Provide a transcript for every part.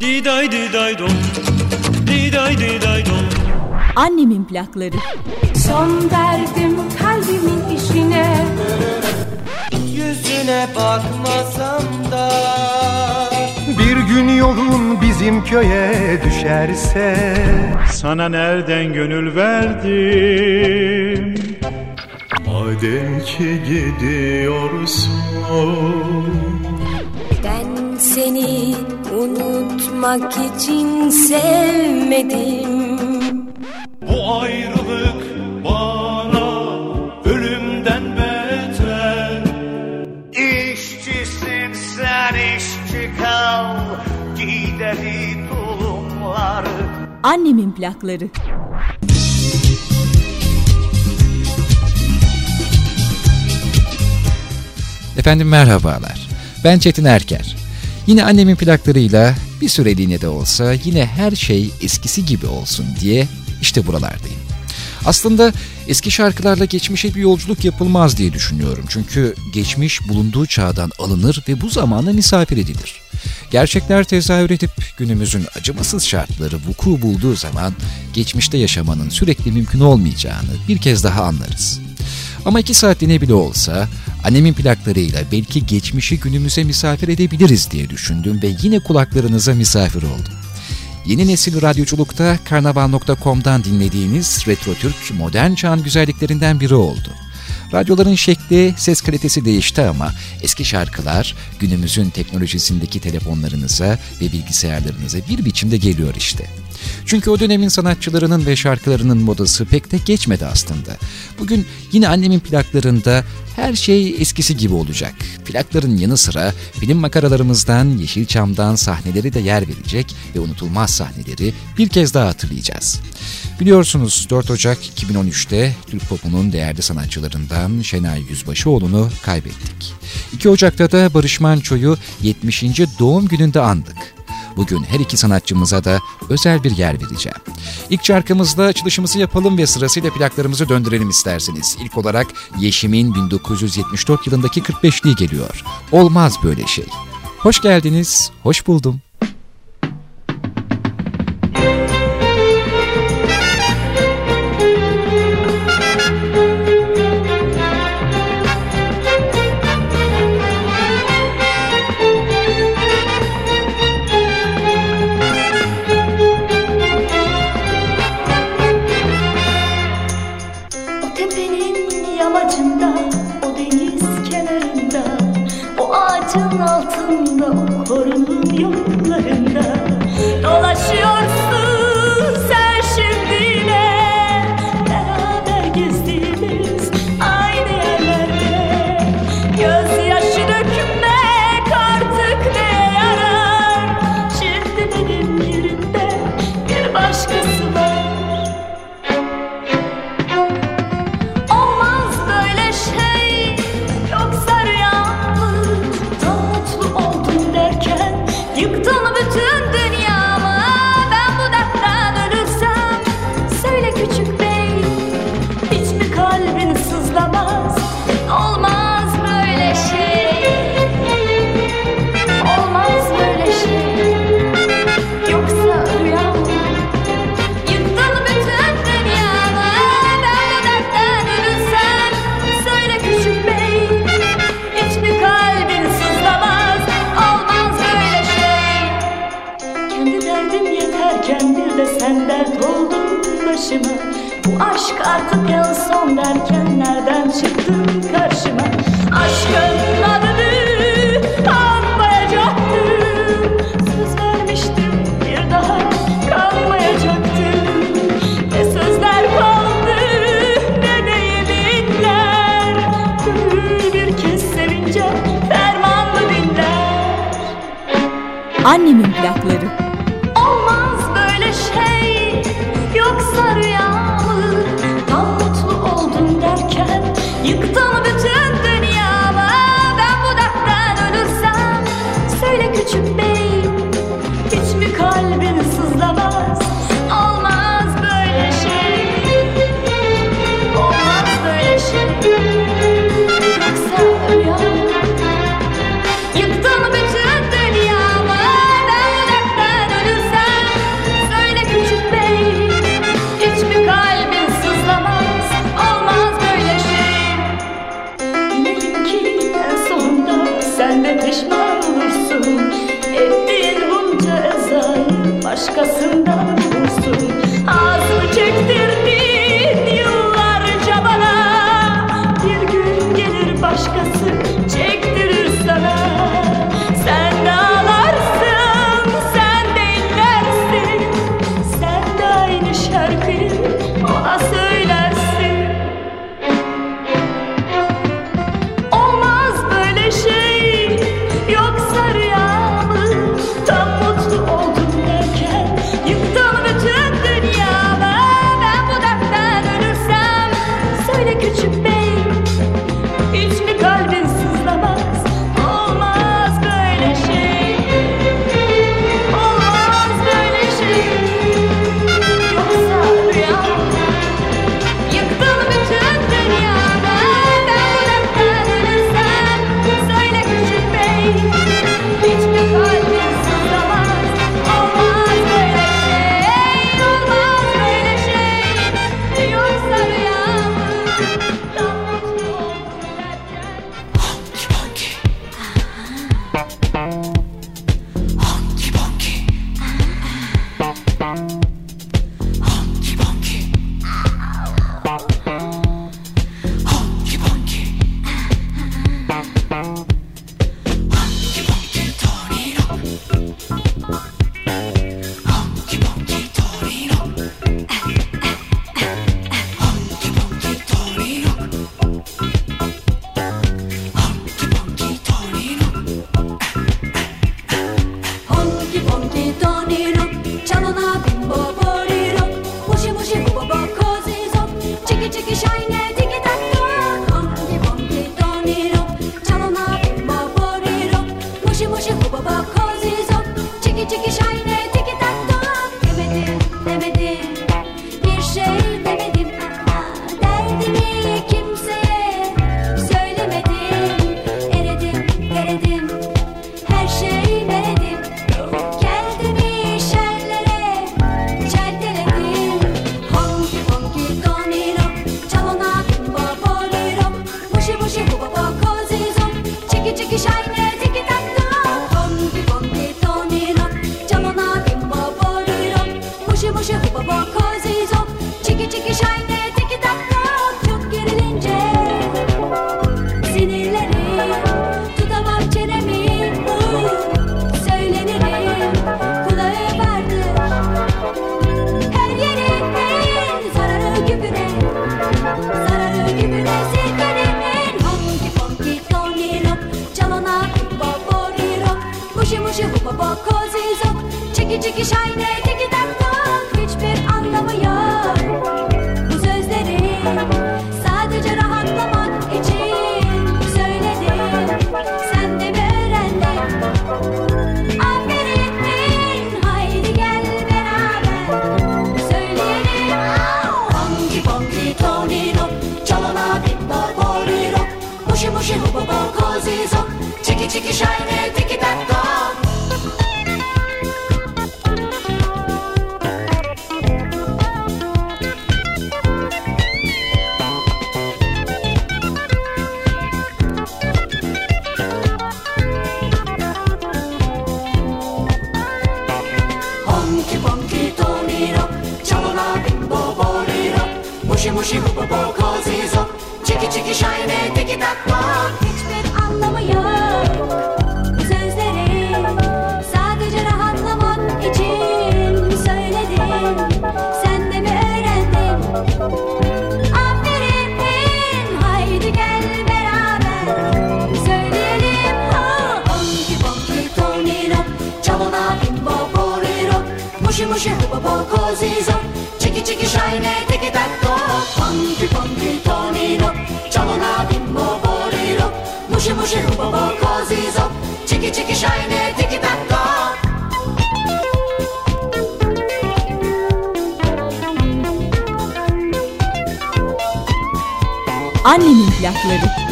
Diday diday dom Diday diday dom Annemin plakları. Son verdim kalbimin işine. Yüzüne bakmasam da. Bir gün yolun bizim köye düşerse. Sana nereden gönül verdim? Madem ki gidiyorsun Ben seni unutmak için sevmedim. Bu ayrılık bana ölümden beter. İşçisin sen işçi kal. Gideri tulumları Annemin plakları. Efendim merhabalar. Ben Çetin Erker. Yine annemin plaklarıyla bir süreliğine de olsa yine her şey eskisi gibi olsun diye işte buralardayım. Aslında eski şarkılarla geçmişe bir yolculuk yapılmaz diye düşünüyorum. Çünkü geçmiş bulunduğu çağdan alınır ve bu zamana misafir edilir. Gerçekler tezahür edip günümüzün acımasız şartları vuku bulduğu zaman geçmişte yaşamanın sürekli mümkün olmayacağını bir kez daha anlarız. Ama iki saatliğine bile olsa annemin plaklarıyla belki geçmişi günümüze misafir edebiliriz diye düşündüm ve yine kulaklarınıza misafir oldum. Yeni nesil radyoculukta karnaval.com'dan dinlediğiniz Retro Türk modern çağın güzelliklerinden biri oldu. Radyoların şekli, ses kalitesi değişti ama eski şarkılar günümüzün teknolojisindeki telefonlarınıza ve bilgisayarlarınıza bir biçimde geliyor işte. Çünkü o dönemin sanatçılarının ve şarkılarının modası pek de geçmedi aslında. Bugün yine annemin plaklarında her şey eskisi gibi olacak. Plakların yanı sıra film makaralarımızdan, Yeşilçam'dan sahneleri de yer verecek ve unutulmaz sahneleri bir kez daha hatırlayacağız. Biliyorsunuz 4 Ocak 2013'te Türk popunun değerli sanatçılarından Şenay Yüzbaşıoğlu'nu kaybettik. 2 Ocak'ta da Barış Manço'yu 70. doğum gününde andık. Bugün her iki sanatçımıza da özel bir yer vereceğim. İlk şarkımızda açılışımızı yapalım ve sırasıyla plaklarımızı döndürelim isterseniz. İlk olarak Yeşim'in 1974 yılındaki 45'liği geliyor. Olmaz böyle şey. Hoş geldiniz, hoş buldum. Çiki çiki şayne 시기 샤인의 띠기닥도 펑키 펑키 토니노 짜고나 빈모 보리로 무시무시 후보보 코지소 치키 치키 샤인의 띠기닥도 Annemin plakları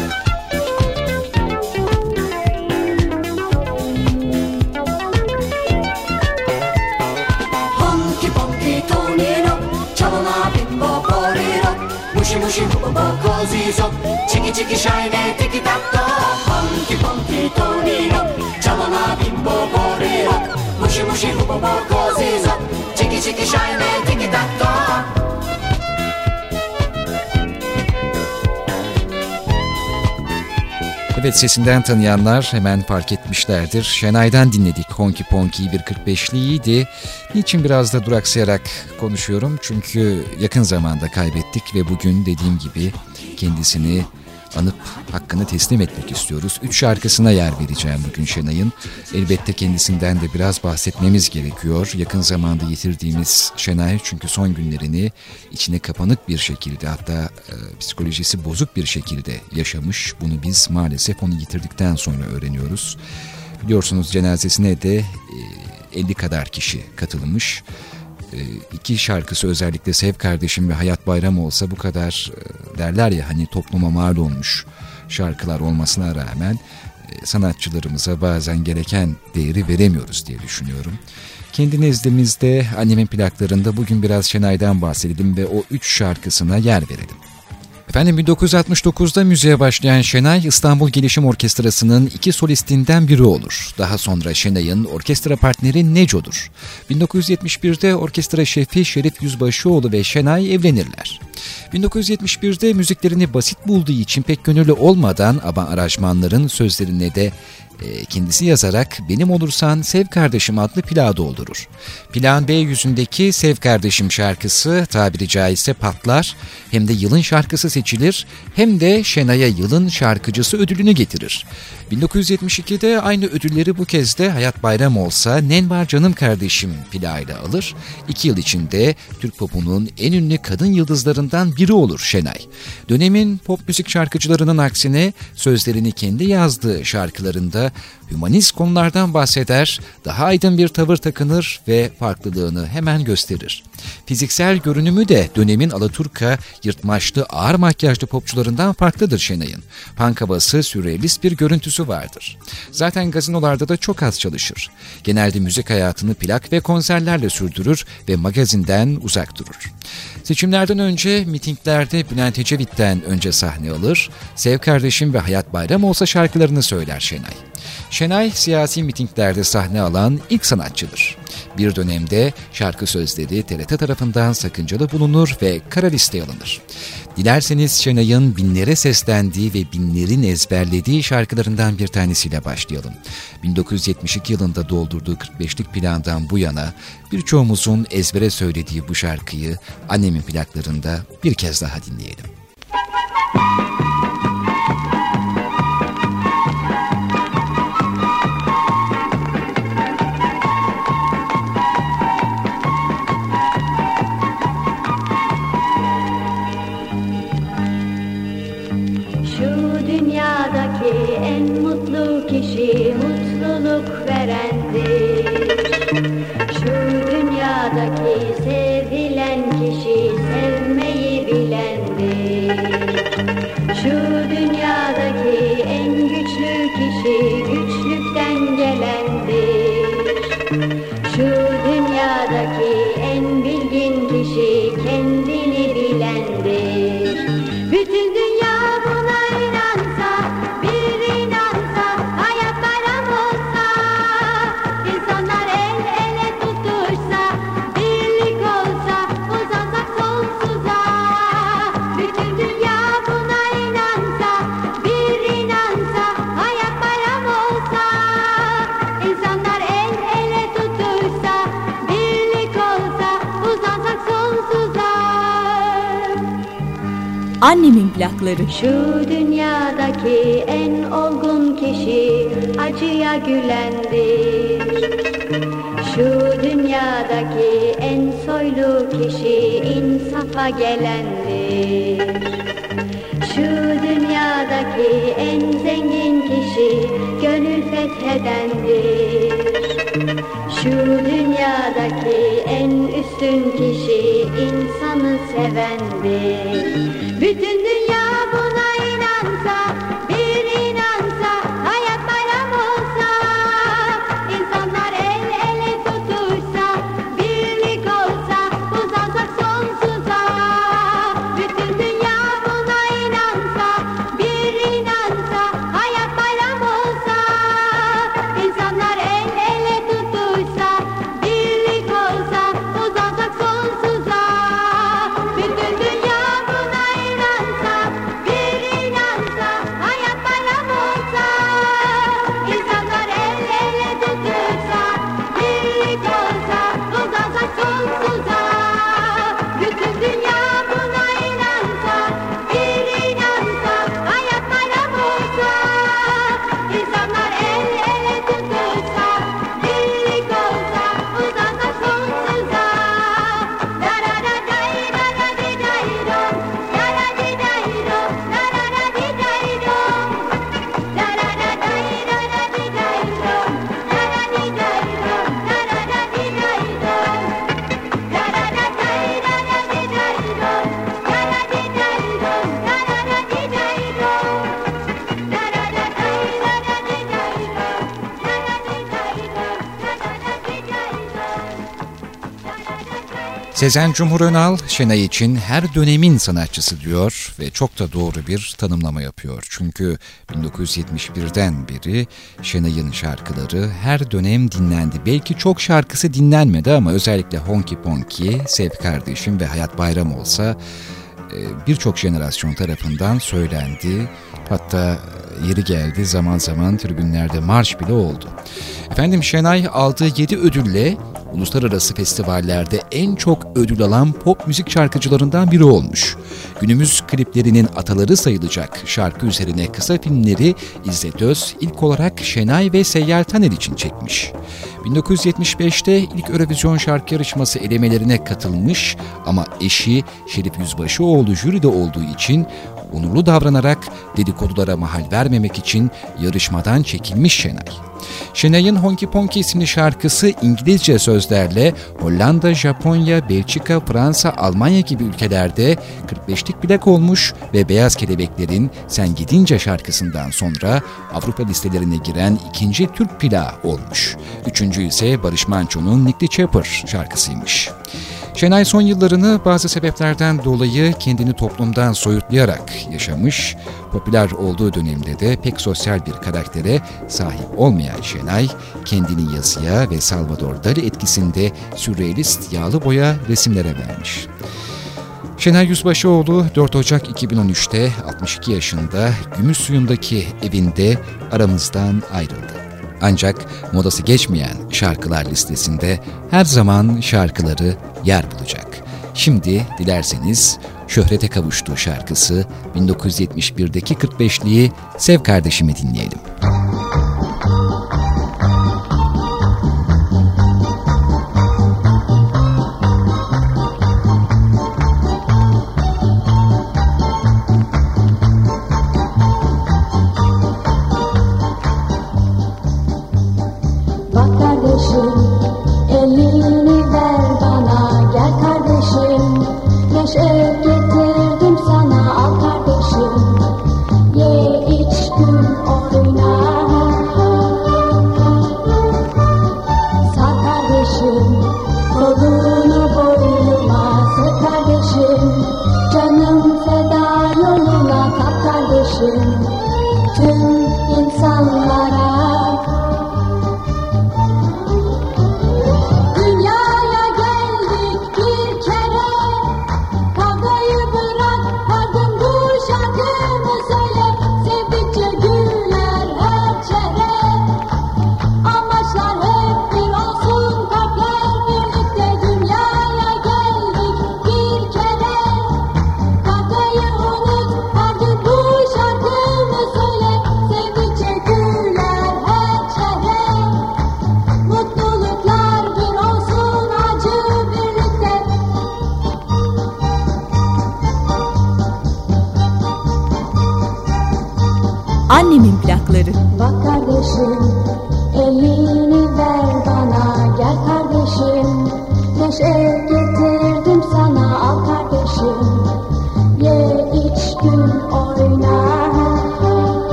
pushy, boom, boom, cause he's up. Chicky, chicky, shiny, ticky, tap, top. Funky, funky, Tony up. Chalana, bimbo, body up. Mushy, mushy, boom, boom, cause he's up. Chicky, chicky, shiny, ticky, tap, Evet sesinden tanıyanlar hemen fark etmişlerdir. Şenay'dan dinledik Honky Ponky 1.45'liydi. Niçin biraz da duraksayarak konuşuyorum? Çünkü yakın zamanda kaybettik ve bugün dediğim gibi kendisini anıp hakkını teslim etmek istiyoruz. Üç şarkısına yer vereceğim bugün Şenay'ın. Elbette kendisinden de biraz bahsetmemiz gerekiyor. Yakın zamanda yitirdiğimiz Şenay çünkü son günlerini içine kapanık bir şekilde hatta e, psikolojisi bozuk bir şekilde yaşamış. Bunu biz maalesef onu yitirdikten sonra öğreniyoruz. Biliyorsunuz cenazesine de e, 50 kadar kişi katılmış. E, iki şarkısı özellikle Sev Kardeşim ve Hayat Bayram olsa bu kadar e, derler ya hani topluma mal olmuş şarkılar olmasına rağmen e, sanatçılarımıza bazen gereken değeri veremiyoruz diye düşünüyorum. Kendi nezdimizde annemin plaklarında bugün biraz Şenay'dan bahsedelim ve o üç şarkısına yer verelim. Efendim 1969'da müziğe başlayan Şenay İstanbul Gelişim Orkestrası'nın iki solistinden biri olur. Daha sonra Şenay'ın orkestra partneri Neco'dur. 1971'de orkestra şefi Şerif Yüzbaşıoğlu ve Şenay evlenirler. 1971'de müziklerini basit bulduğu için pek gönüllü olmadan ama aranjmanların sözlerine de e, kendisi yazarak Benim Olursan Sev Kardeşim adlı plağı doldurur. Plağın B yüzündeki Sev Kardeşim şarkısı tabiri caizse patlar, hem de yılın şarkısı seçilir, hem de Şenay'a yılın şarkıcısı ödülünü getirir. 1972'de aynı ödülleri bu kez de Hayat Bayram olsa Nen Var Canım Kardeşim plağıyla alır. İki yıl içinde Türk popunun en ünlü kadın yıldızlarından biri olur Şenay. Dönemin pop müzik şarkıcılarının aksine sözlerini kendi yazdığı şarkılarında hümanist konulardan bahseder, daha aydın bir tavır takınır ve farklılığını hemen gösterir. Fiziksel görünümü de dönemin Alaturka, yırtmaçlı, ağır makyajlı popçularından farklıdır Şenay'ın. Punk havası, sürrealist bir görüntüsü vardır. Zaten gazinolarda da çok az çalışır. Genelde müzik hayatını plak ve konserlerle sürdürür ve magazinden uzak durur. Seçimlerden önce mitinglerde Bülent Ecevit'ten önce sahne alır, Sev Kardeşim ve Hayat Bayram olsa şarkılarını söyler Şenay. Şenay siyasi mitinglerde sahne alan ilk sanatçıdır. Bir dönemde şarkı sözleri TRT tarafından sakıncalı bulunur ve kara listeye alınır. Dilerseniz Şenay'ın binlere seslendiği ve binlerin ezberlediği şarkılarından bir tanesiyle başlayalım. 1972 yılında doldurduğu 45'lik plandan bu yana birçoğumuzun ezbere söylediği bu şarkıyı annemin plaklarında bir kez daha dinleyelim. Kişi mutluluk verendir. Annemin plakları. Şu dünyadaki en olgun kişi acıya gülendir. Şu dünyadaki en soylu kişi insafa gelendir. Şu dünyadaki en zengin kişi gönül fethedendir. Şu dünyadaki en üstün kişi insanı sevendir. Sezen Cumhur Önal, Şenay için her dönemin sanatçısı diyor ve çok da doğru bir tanımlama yapıyor. Çünkü 1971'den beri Şenay'ın şarkıları her dönem dinlendi. Belki çok şarkısı dinlenmedi ama özellikle Honky Ponky, Sev Kardeşim ve Hayat Bayram olsa e, birçok jenerasyon tarafından söylendi. Hatta yeri geldi zaman zaman tribünlerde marş bile oldu. Efendim Şenay aldığı 7 ödülle uluslararası festivallerde en çok ödül alan pop müzik şarkıcılarından biri olmuş. Günümüz kliplerinin ataları sayılacak şarkı üzerine kısa filmleri İzzet Öz ilk olarak Şenay ve Seyyal Taner için çekmiş. 1975'te ilk Eurovision şarkı yarışması elemelerine katılmış ama eşi Şerif Yüzbaşıoğlu jüride olduğu için onurlu davranarak dedikodulara mahal vermemek için yarışmadan çekilmiş Şenay. Şenay'ın Honky Ponky isimli şarkısı İngilizce sözlerle Hollanda, Japonya, Belçika, Fransa, Almanya gibi ülkelerde 45'lik plak olmuş ve Beyaz Kelebekler'in Sen Gidince şarkısından sonra Avrupa listelerine giren ikinci Türk plağı olmuş. Üçüncü ise Barış Manço'nun Nick Chopper şarkısıymış. Şenay son yıllarını bazı sebeplerden dolayı kendini toplumdan soyutlayarak yaşamış, popüler olduğu dönemde de pek sosyal bir karaktere sahip olmayan Şenay, kendini yazıya ve Salvador Dali etkisinde sürrealist yağlı boya resimlere vermiş. Şenay Yüzbaşıoğlu 4 Ocak 2013'te 62 yaşında Gümüş suyundaki evinde aramızdan ayrıldı. Ancak modası geçmeyen şarkılar listesinde her zaman şarkıları yer bulacak. Şimdi dilerseniz şöhrete kavuştuğu şarkısı 1971'deki 45'liği Sev Kardeşimi dinleyelim. Bak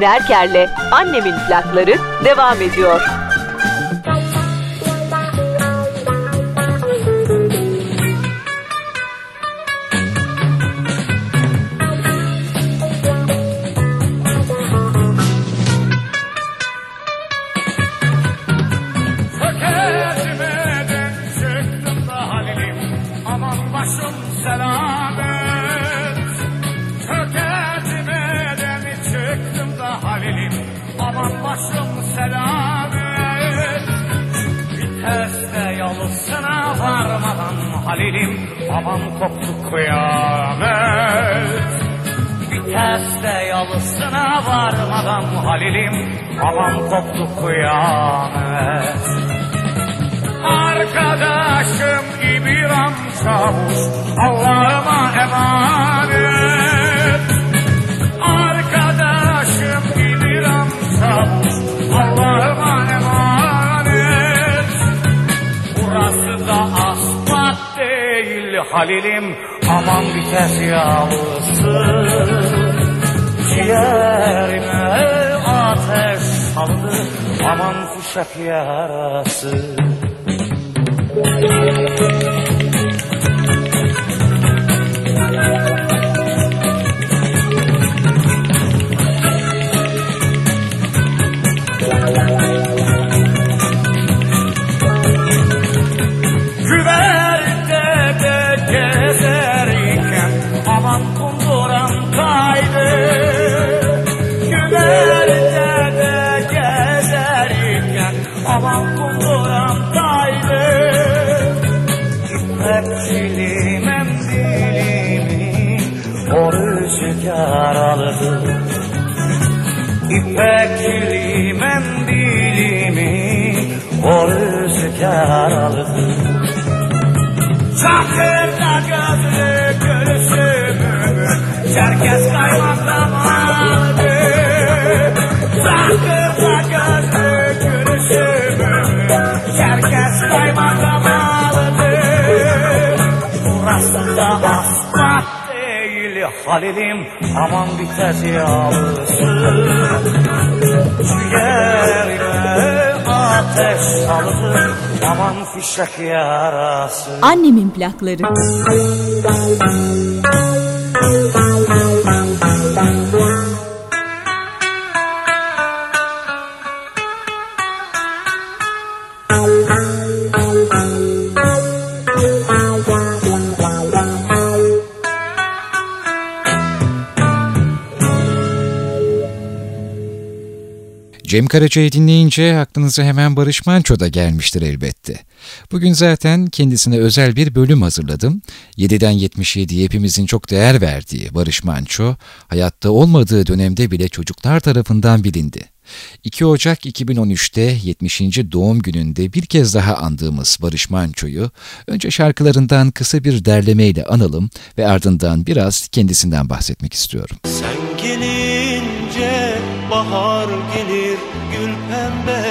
Çetin Erker'le Annemin plakları devam ediyor. Yarası rüzgar aldı. Çakırda gözlü gülüşümü Çerkez kaymaklamadı Çakırda gözlü gülüşümü Çerkez kaymaklamadı Burası da asfalt değil Halil'im aman biter yağlısı Ciğerime ateş saldı aman fişek yarası Annemin plakları. Cem Karaca'yı dinleyince aklınıza hemen Barış Manço da gelmiştir elbette. Bugün zaten kendisine özel bir bölüm hazırladım. 7'den 77'ye hepimizin çok değer verdiği Barış Manço, hayatta olmadığı dönemde bile çocuklar tarafından bilindi. 2 Ocak 2013'te 70. doğum gününde bir kez daha andığımız Barış Manço'yu önce şarkılarından kısa bir derlemeyle analım ve ardından biraz kendisinden bahsetmek istiyorum. Sen gelince bahar gelir gül pembe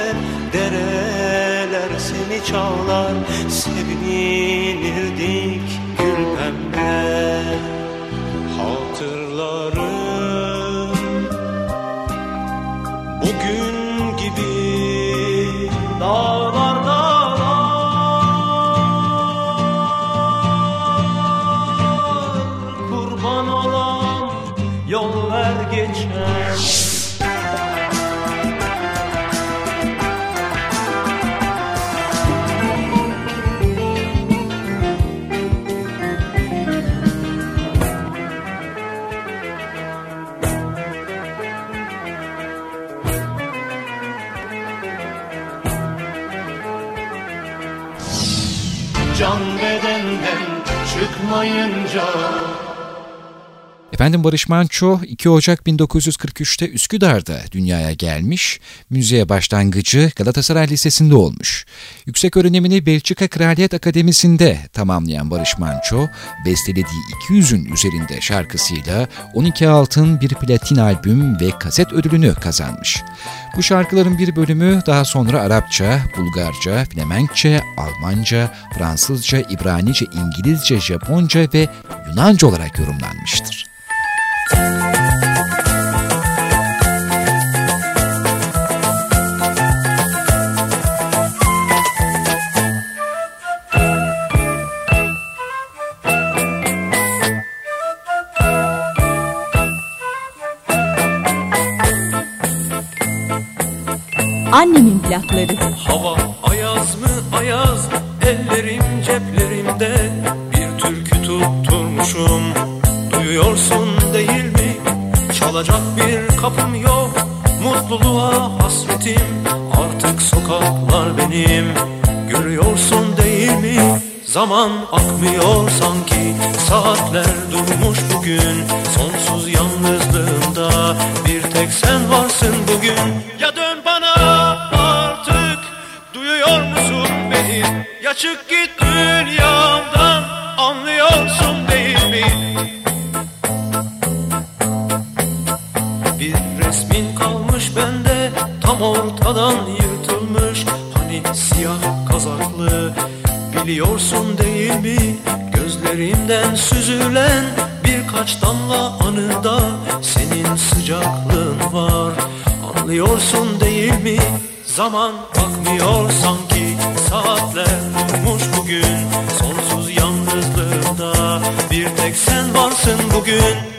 Dereler seni çağlar sevinirdik gül pembe çıkmayınca Efendim Barış Manço 2 Ocak 1943'te Üsküdar'da dünyaya gelmiş, müziğe başlangıcı Galatasaray Lisesi'nde olmuş. Yüksek öğrenimini Belçika Kraliyet Akademisi'nde tamamlayan Barış Manço, bestelediği 200'ün üzerinde şarkısıyla 12 altın bir platin albüm ve kaset ödülünü kazanmış. Bu şarkıların bir bölümü daha sonra Arapça, Bulgarca, Flemenkçe, Almanca, Fransızca, İbranice, İngilizce, Japonca ve Yunanca olarak yorumlanmıştır. Annemin plakları. Hava ayaz mı? Hasretim. Artık sokaklar benim. Görüyorsun değil mi? Zaman akmıyor sanki. Saatler durmuş bugün. Sonsuz yalnızlığımda Bir tek sen varsın bugün. Ya dön bana artık. Duyuyor musun beni? Ya çık Gözlerimden süzülen Birkaç damla anıda Senin sıcaklığın var. Anlıyorsun değil mi? Zaman akmıyor sanki. Saatler durmuş bugün Sonsuz yalnızlığımda Bir tek sen varsın bugün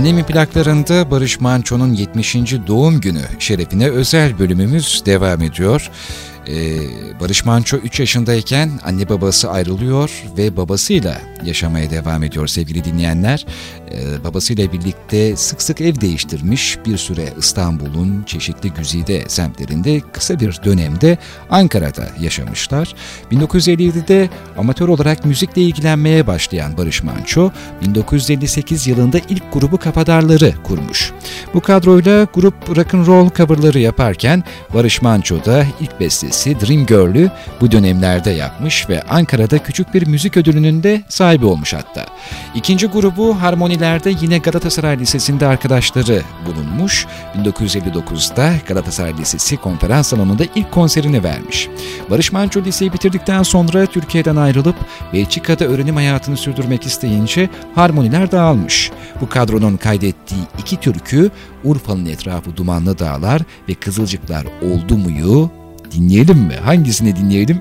Annemin plaklarında Barış Manço'nun 70. doğum günü şerefine özel bölümümüz devam ediyor. Ee, Barış Manço 3 yaşındayken anne babası ayrılıyor ve babasıyla yaşamaya devam ediyor sevgili dinleyenler. Ee, babasıyla birlikte sık sık ev değiştirmiş bir süre İstanbul'un çeşitli güzide semtlerinde kısa bir dönemde Ankara'da yaşamışlar. 1957'de amatör olarak müzikle ilgilenmeye başlayan Barış Manço 1958 yılında ilk grubu Kafadarları kurmuş. Bu kadroyla grup rock'n'roll coverları yaparken Barış Manço da ilk bestesi Dream Girl'ü bu dönemlerde yapmış ve Ankara'da küçük bir müzik ödülünün de sahibi olmuş hatta. İkinci grubu harmonilerde yine Galatasaray Lisesi'nde arkadaşları bulunmuş. 1959'da Galatasaray Lisesi konferans salonunda ilk konserini vermiş. Barış Manço liseyi bitirdikten sonra Türkiye'den ayrılıp Belçika'da öğrenim hayatını sürdürmek isteyince harmoniler dağılmış. Bu kadronun kaydettiği iki türkü Urfa'nın etrafı Dumanlı Dağlar ve Kızılcıklar oldu muyu dinleyelim mi? Hangisini dinleyelim?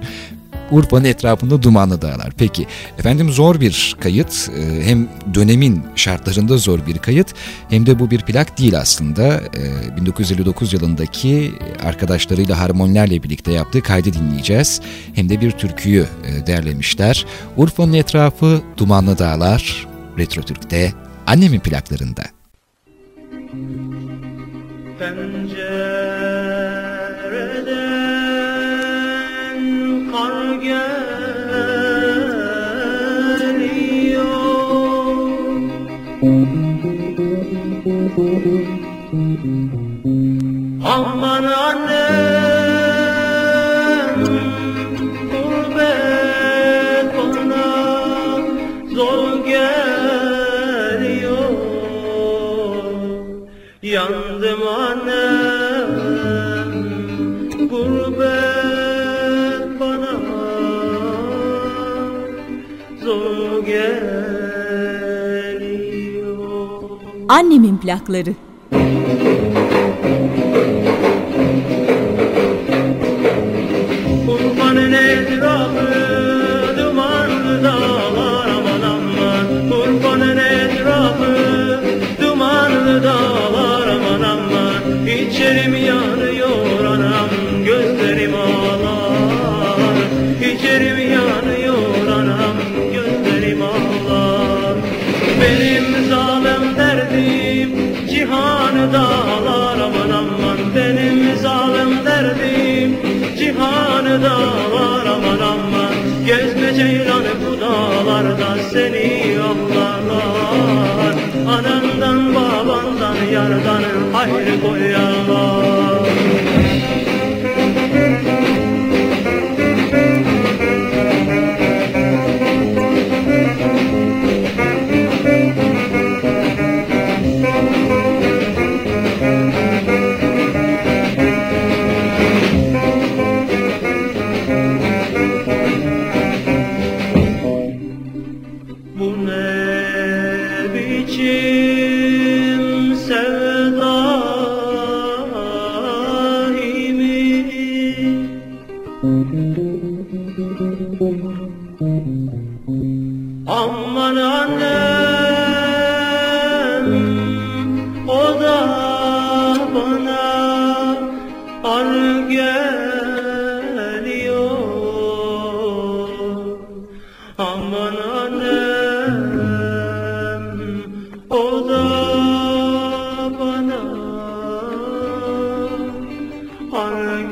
Urfa'nın etrafında dumanlı dağlar. Peki efendim zor bir kayıt Ee, hem dönemin şartlarında zor bir kayıt hem de bu bir plak değil aslında. Ee, 1959 yılındaki arkadaşlarıyla harmonilerle birlikte yaptığı kaydı dinleyeceğiz. Hem de bir türküyü e, derlemişler. Urfa'nın etrafı dumanlı dağlar Retro Türk'te annemin plaklarında. Pencereden geliyor. Aman annem Annemin plakları. Seni yollarlar. Anandan babandan yardan ayrı koyarlar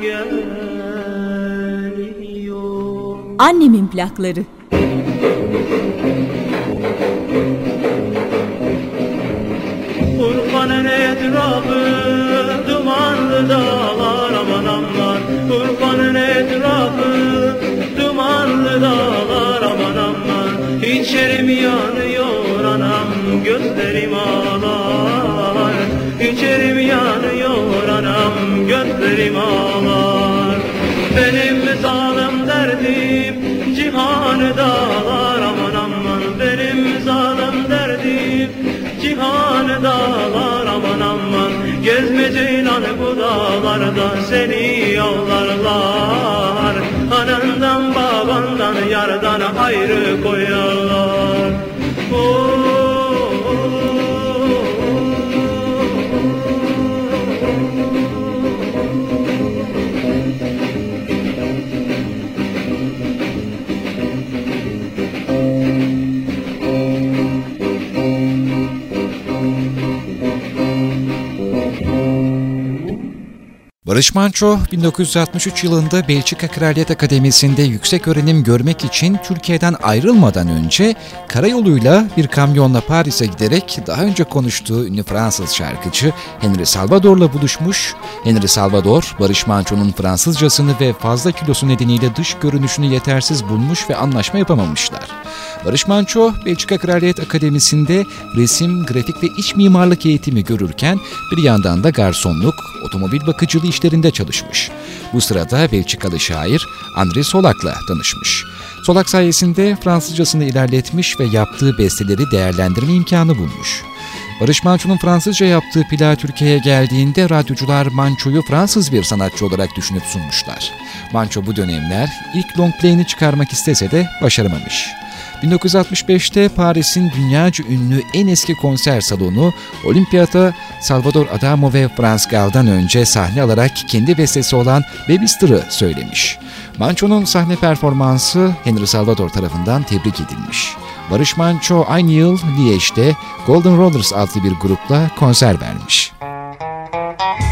geliyor. Annemin plakları. Urfan'ın etrafı dumanlı dağlar aman aman. Urfan'ın etrafı dumanlı dağlar aman aman. İçerim yanıyor anam gözlerim ağlar. İçerim yanıyor gözlerim ağlar Benim zalim derdim cihanı dağlar. Aman aman Benim zalim derdim cihanı dağlar. Aman aman Gezme ceylan bu dağlarda seni yollarlar. Anandan babandan yardan ayrı koyarlar Barış Manço 1963 yılında Belçika Kraliyet Akademisi'nde yüksek öğrenim görmek için Türkiye'den ayrılmadan önce karayoluyla bir kamyonla Paris'e giderek daha önce konuştuğu ünlü Fransız şarkıcı Henry Salvador'la buluşmuş. Henry Salvador, Barış Manço'nun Fransızcasını ve fazla kilosu nedeniyle dış görünüşünü yetersiz bulmuş ve anlaşma yapamamışlar. Barış Manço, Belçika Kraliyet Akademisi'nde resim, grafik ve iç mimarlık eğitimi görürken bir yandan da garsonluk, otomobil bakıcılığı işlerinde çalışmış. Bu sırada Belçikalı şair André Solak'la tanışmış. Solak sayesinde Fransızcasını ilerletmiş ve yaptığı besteleri değerlendirme imkanı bulmuş. Barış Manço'nun Fransızca yaptığı plağı Türkiye'ye geldiğinde radyocular Manço'yu Fransız bir sanatçı olarak düşünüp sunmuşlar. Manço bu dönemler ilk long play'ini çıkarmak istese de başaramamış. 1965'te Paris'in dünyaca ünlü en eski konser salonu Olimpiyata Salvador Adamo ve Franz Gal'dan önce sahne alarak kendi bestesi olan Babyster'ı söylemiş. Manço'nun sahne performansı Henry Salvador tarafından tebrik edilmiş. Barış Manço aynı yıl Liège'de Golden Rollers adlı bir grupla konser vermiş. Hatırlarım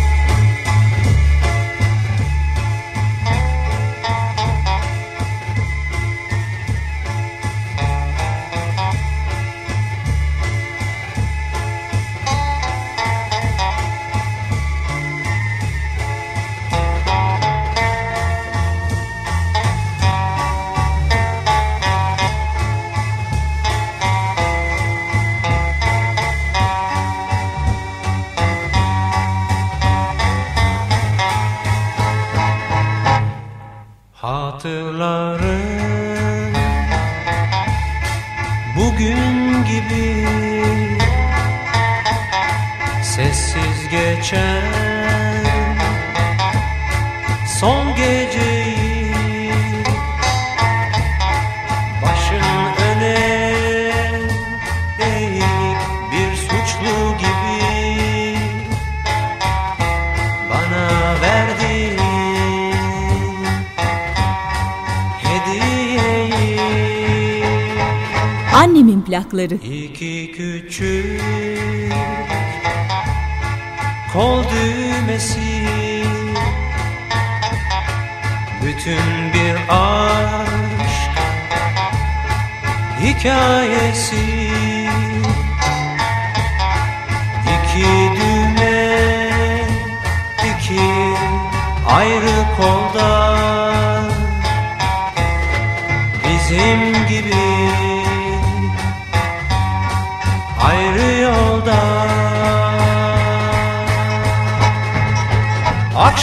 Plakları. İki küçük kol düğmesi Bütün bir aşk hikayesi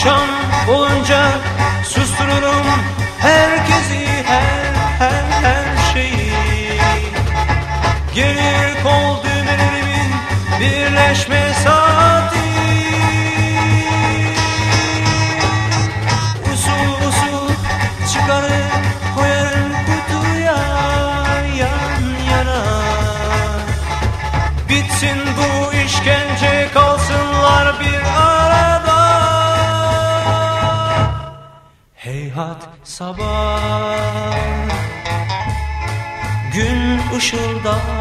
چون اونجا Gün ışıldar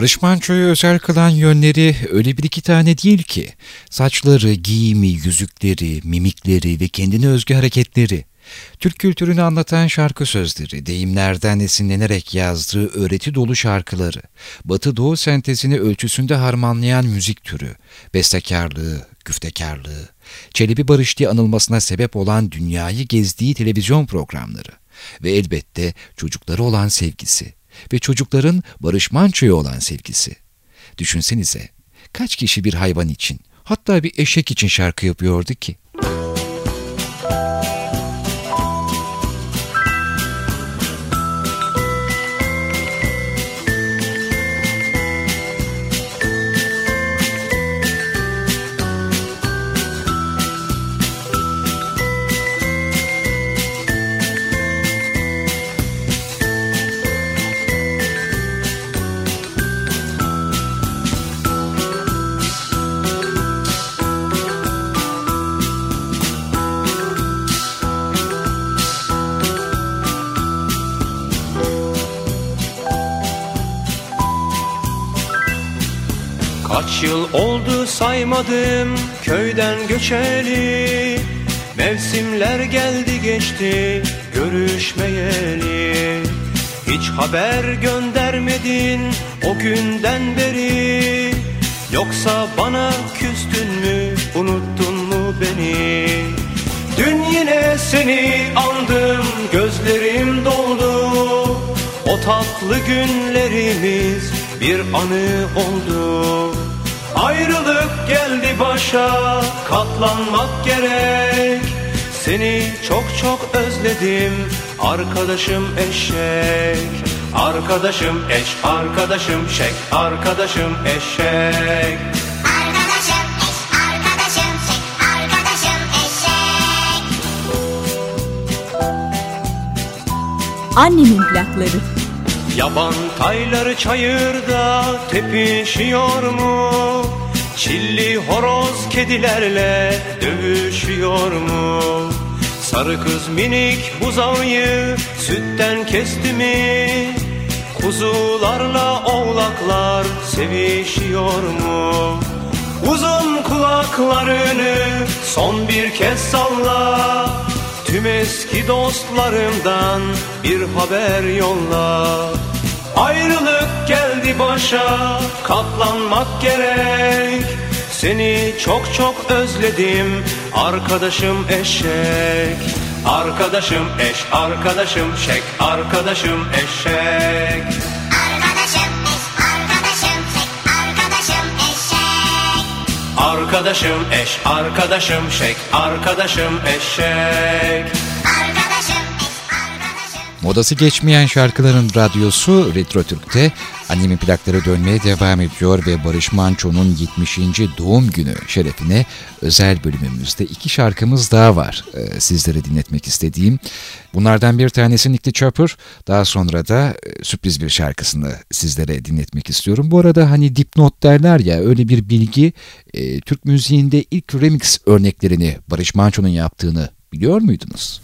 Barış Manço'yu özel kılan yönleri öyle bir iki tane değil ki. Saçları, giyimi, yüzükleri, mimikleri ve kendine özgü hareketleri. Türk kültürünü anlatan şarkı sözleri, deyimlerden esinlenerek yazdığı öğreti dolu şarkıları, Batı Doğu sentezini ölçüsünde harmanlayan müzik türü, bestekarlığı, güftekarlığı, Çelebi Barış diye anılmasına sebep olan dünyayı gezdiği televizyon programları ve elbette çocukları olan sevgisi ve çocukların Barış Manço'ya olan sevgisi. Düşünsenize, kaç kişi bir hayvan için, hatta bir eşek için şarkı yapıyordu ki? Oldu saymadım köyden göçeli. Mevsimler geldi geçti görüşmeyeli. Hiç haber göndermedin o günden beri. Yoksa bana küstün mü unuttun mu beni? Dün yine seni andım gözlerim doldu. O tatlı günlerimiz bir anı oldu Ayrılık geldi başa katlanmak gerek Seni çok çok özledim arkadaşım eşek Arkadaşım eş, arkadaşım şek, arkadaşım eşek Arkadaşım eş, arkadaşım şek, arkadaşım eşek. Annemin plakları. Yaban tayları çayırda tepişiyor mu? Çilli horoz kedilerle dövüşüyor mu? Sarı kız minik buzağıyı sütten kesti mi? Kuzularla oğlaklar sevişiyor mu? Uzun kulaklarını son bir kez salla Tüm eski dostlarımdan bir haber yolla Ayrılık geldi başa katlanmak gerek. Seni çok çok özledim arkadaşım eşek. Arkadaşım eş, arkadaşım şek, arkadaşım eşek. Arkadaşım eş, arkadaşım şek, arkadaşım eşek. Arkadaşım eş, arkadaşım şek, arkadaşım eşek Modası geçmeyen şarkıların radyosu Retro Türk'te annemin plakları dönmeye devam ediyor ve Barış Manço'nun 70. doğum günü şerefine özel bölümümüzde iki şarkımız daha var e, sizlere dinletmek istediğim. Bunlardan bir tanesi Nick Chopper, daha sonra da e, sürpriz bir şarkısını sizlere dinletmek istiyorum. Bu arada hani dipnot derler ya öyle bir bilgi e, Türk müziğinde ilk remix örneklerini Barış Manço'nun yaptığını biliyor muydunuz?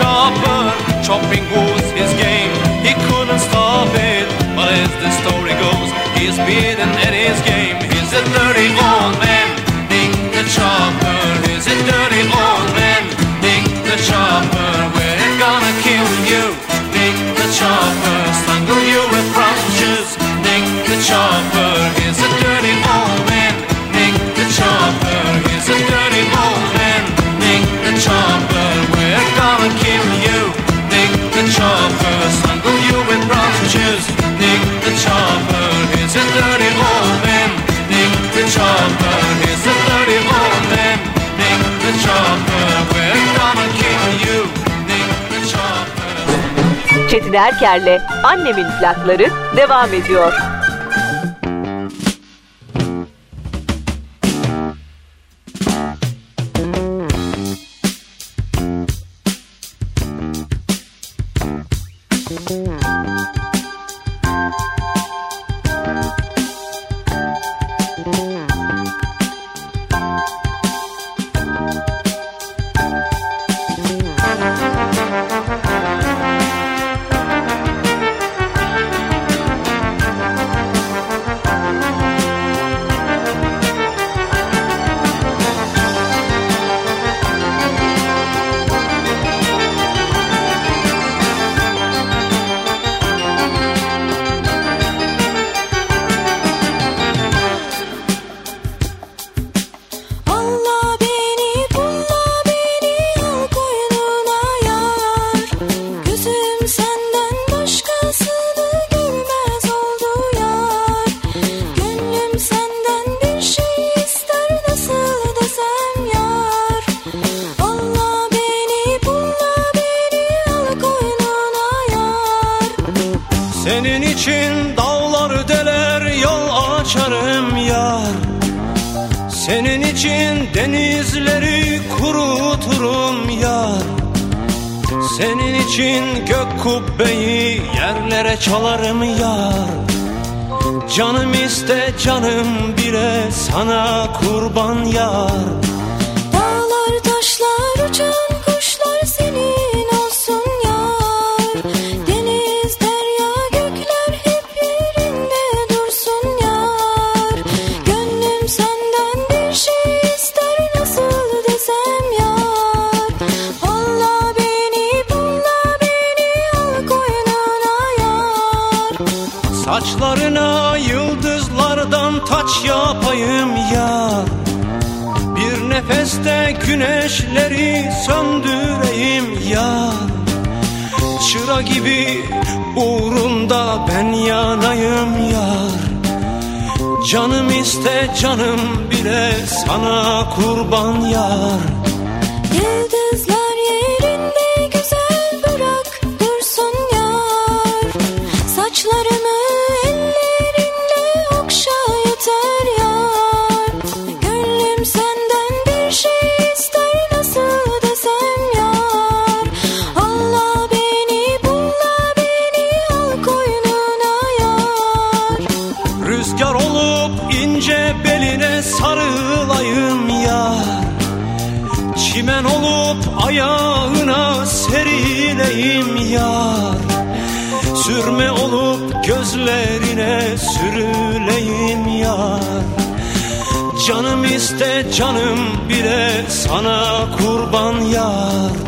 shopper, chopping was his game. He couldn't stop it, but as the story goes, he's beaten at his game. He's a dirty old. Çetin Erker'le Annemin plakları devam ediyor. Canım bile sana kurban yar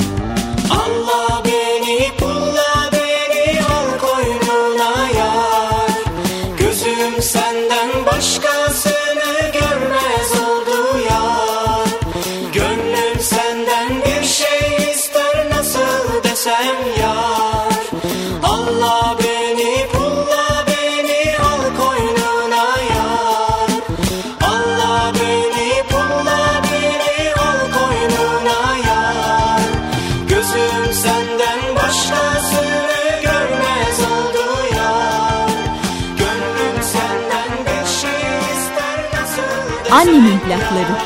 plakları.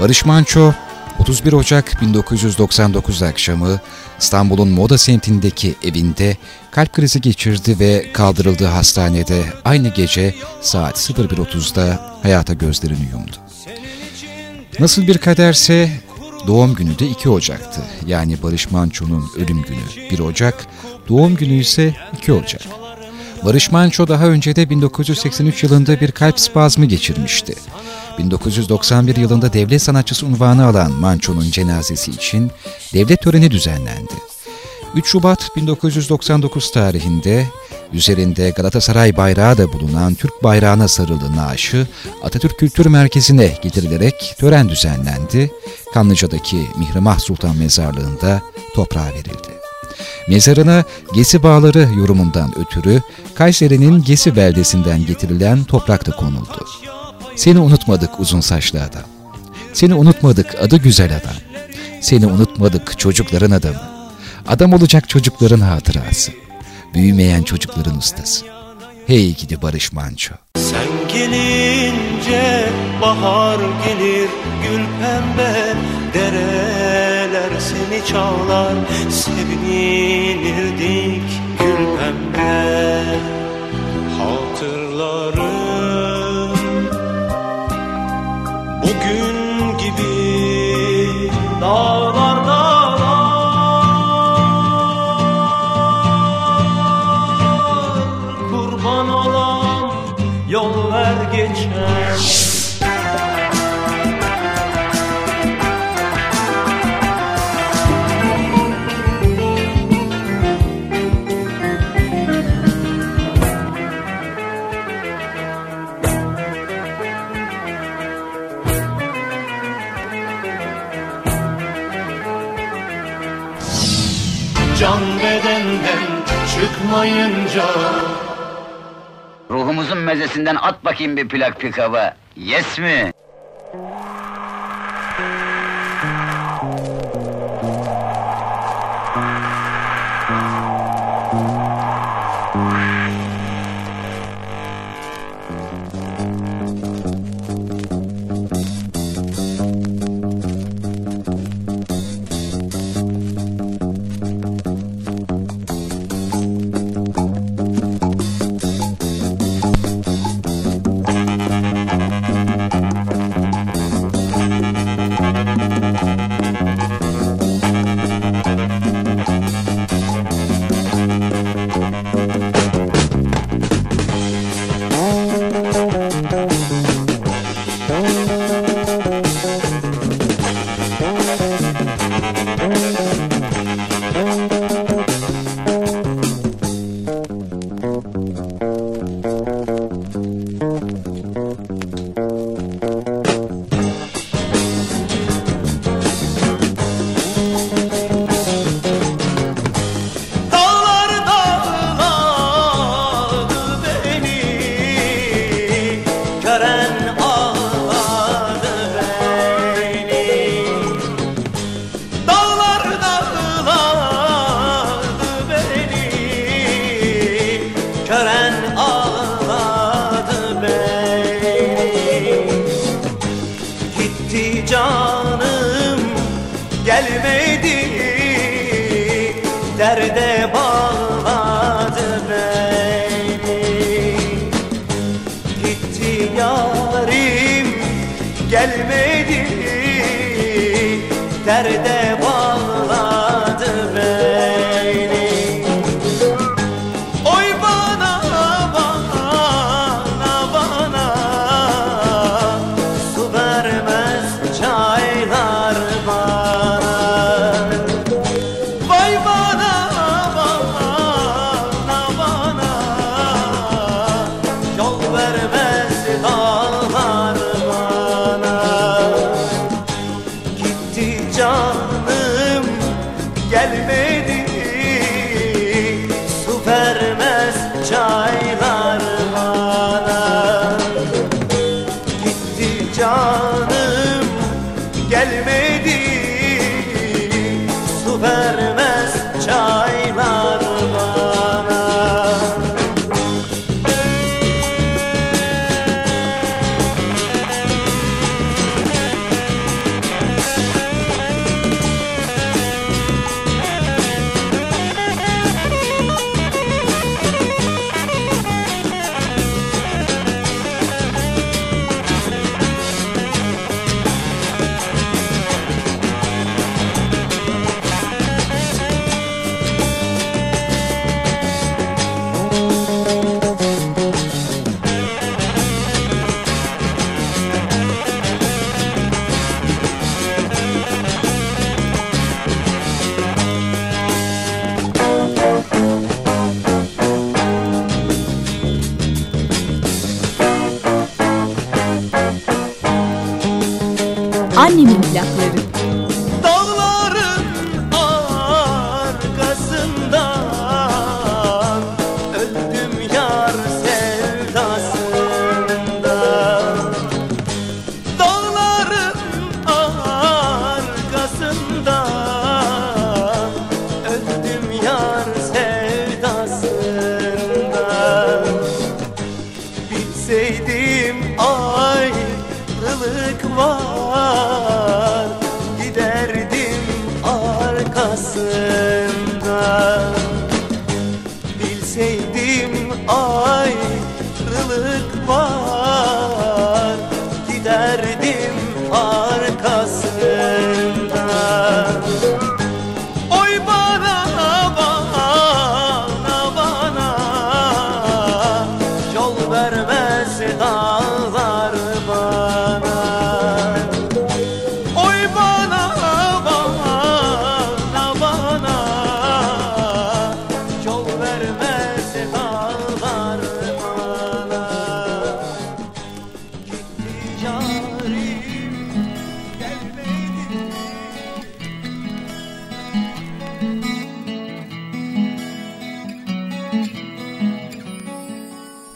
Barış Manço 31 Ocak 1999 akşamı İstanbul'un Moda semtindeki evinde kalp krizi geçirdi ve kaldırıldığı hastanede aynı gece saat 01.30'da hayata gözlerini yumdu. Nasıl bir kaderse doğum günü de 2 Ocak'tı. Yani Barış Manço'nun ölüm günü 1 Ocak, doğum günü ise 2 Ocak. Barış Manço daha önce de 1983 yılında bir kalp spazmı geçirmişti. 1991 yılında devlet sanatçısı unvanı alan Manço'nun cenazesi için devlet töreni düzenlendi. 3 Şubat 1999 tarihinde üzerinde Galatasaray bayrağı da bulunan Türk bayrağına sarılı naaşı Atatürk Kültür Merkezi'ne getirilerek tören düzenlendi. Kanlıca'daki Mihrimah Sultan Mezarlığı'nda toprağa verildi. Mezarına Gesi Bağları yorumundan ötürü Kayseri'nin Gesi beldesinden getirilen toprak da konuldu. Seni unutmadık uzun saçlı adam. Seni unutmadık adı güzel adam. Seni unutmadık çocukların adamı. Adam olacak çocukların hatırası. Büyümeyen çocukların ustası. Hey gidi Barış Manço. Sen gelince bahar gelir gül pembe Dereler seni çağlar sevinirdik gül pembe çıkmayınca Ruhumuzun mezesinden at bakayım bir plak pikaba. Yes mi?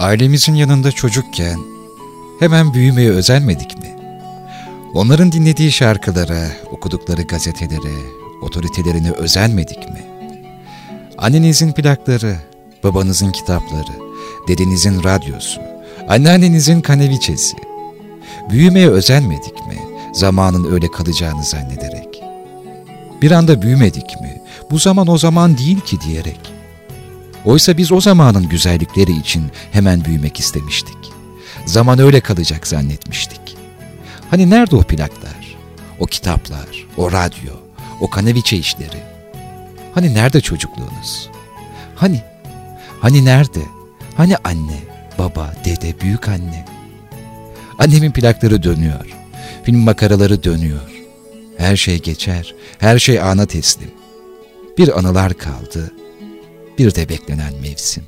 Ailemizin yanında çocukken hemen büyümeye özenmedik mi? Onların dinlediği şarkılara, okudukları gazetelere, otoritelerine özenmedik mi? Annenizin plakları, babanızın kitapları, dedenizin radyosu, anneannenizin kaneviçesi. Büyümeye özenmedik mi? Zamanın öyle kalacağını zannederek. Bir anda büyümedik mi? Bu zaman o zaman değil ki diyerek. Oysa biz o zamanın güzellikleri için hemen büyümek istemiştik. Zaman öyle kalacak zannetmiştik. Hani nerede o plaklar, o kitaplar, o radyo, o kaneviçe işleri? Hani nerede çocukluğunuz? Hani? Hani nerede? Hani anne, baba, dede, büyük anne? Annemin plakları dönüyor. Film makaraları dönüyor. Her şey geçer, her şey ana teslim. Bir anılar kaldı, bir de beklenen mevsim.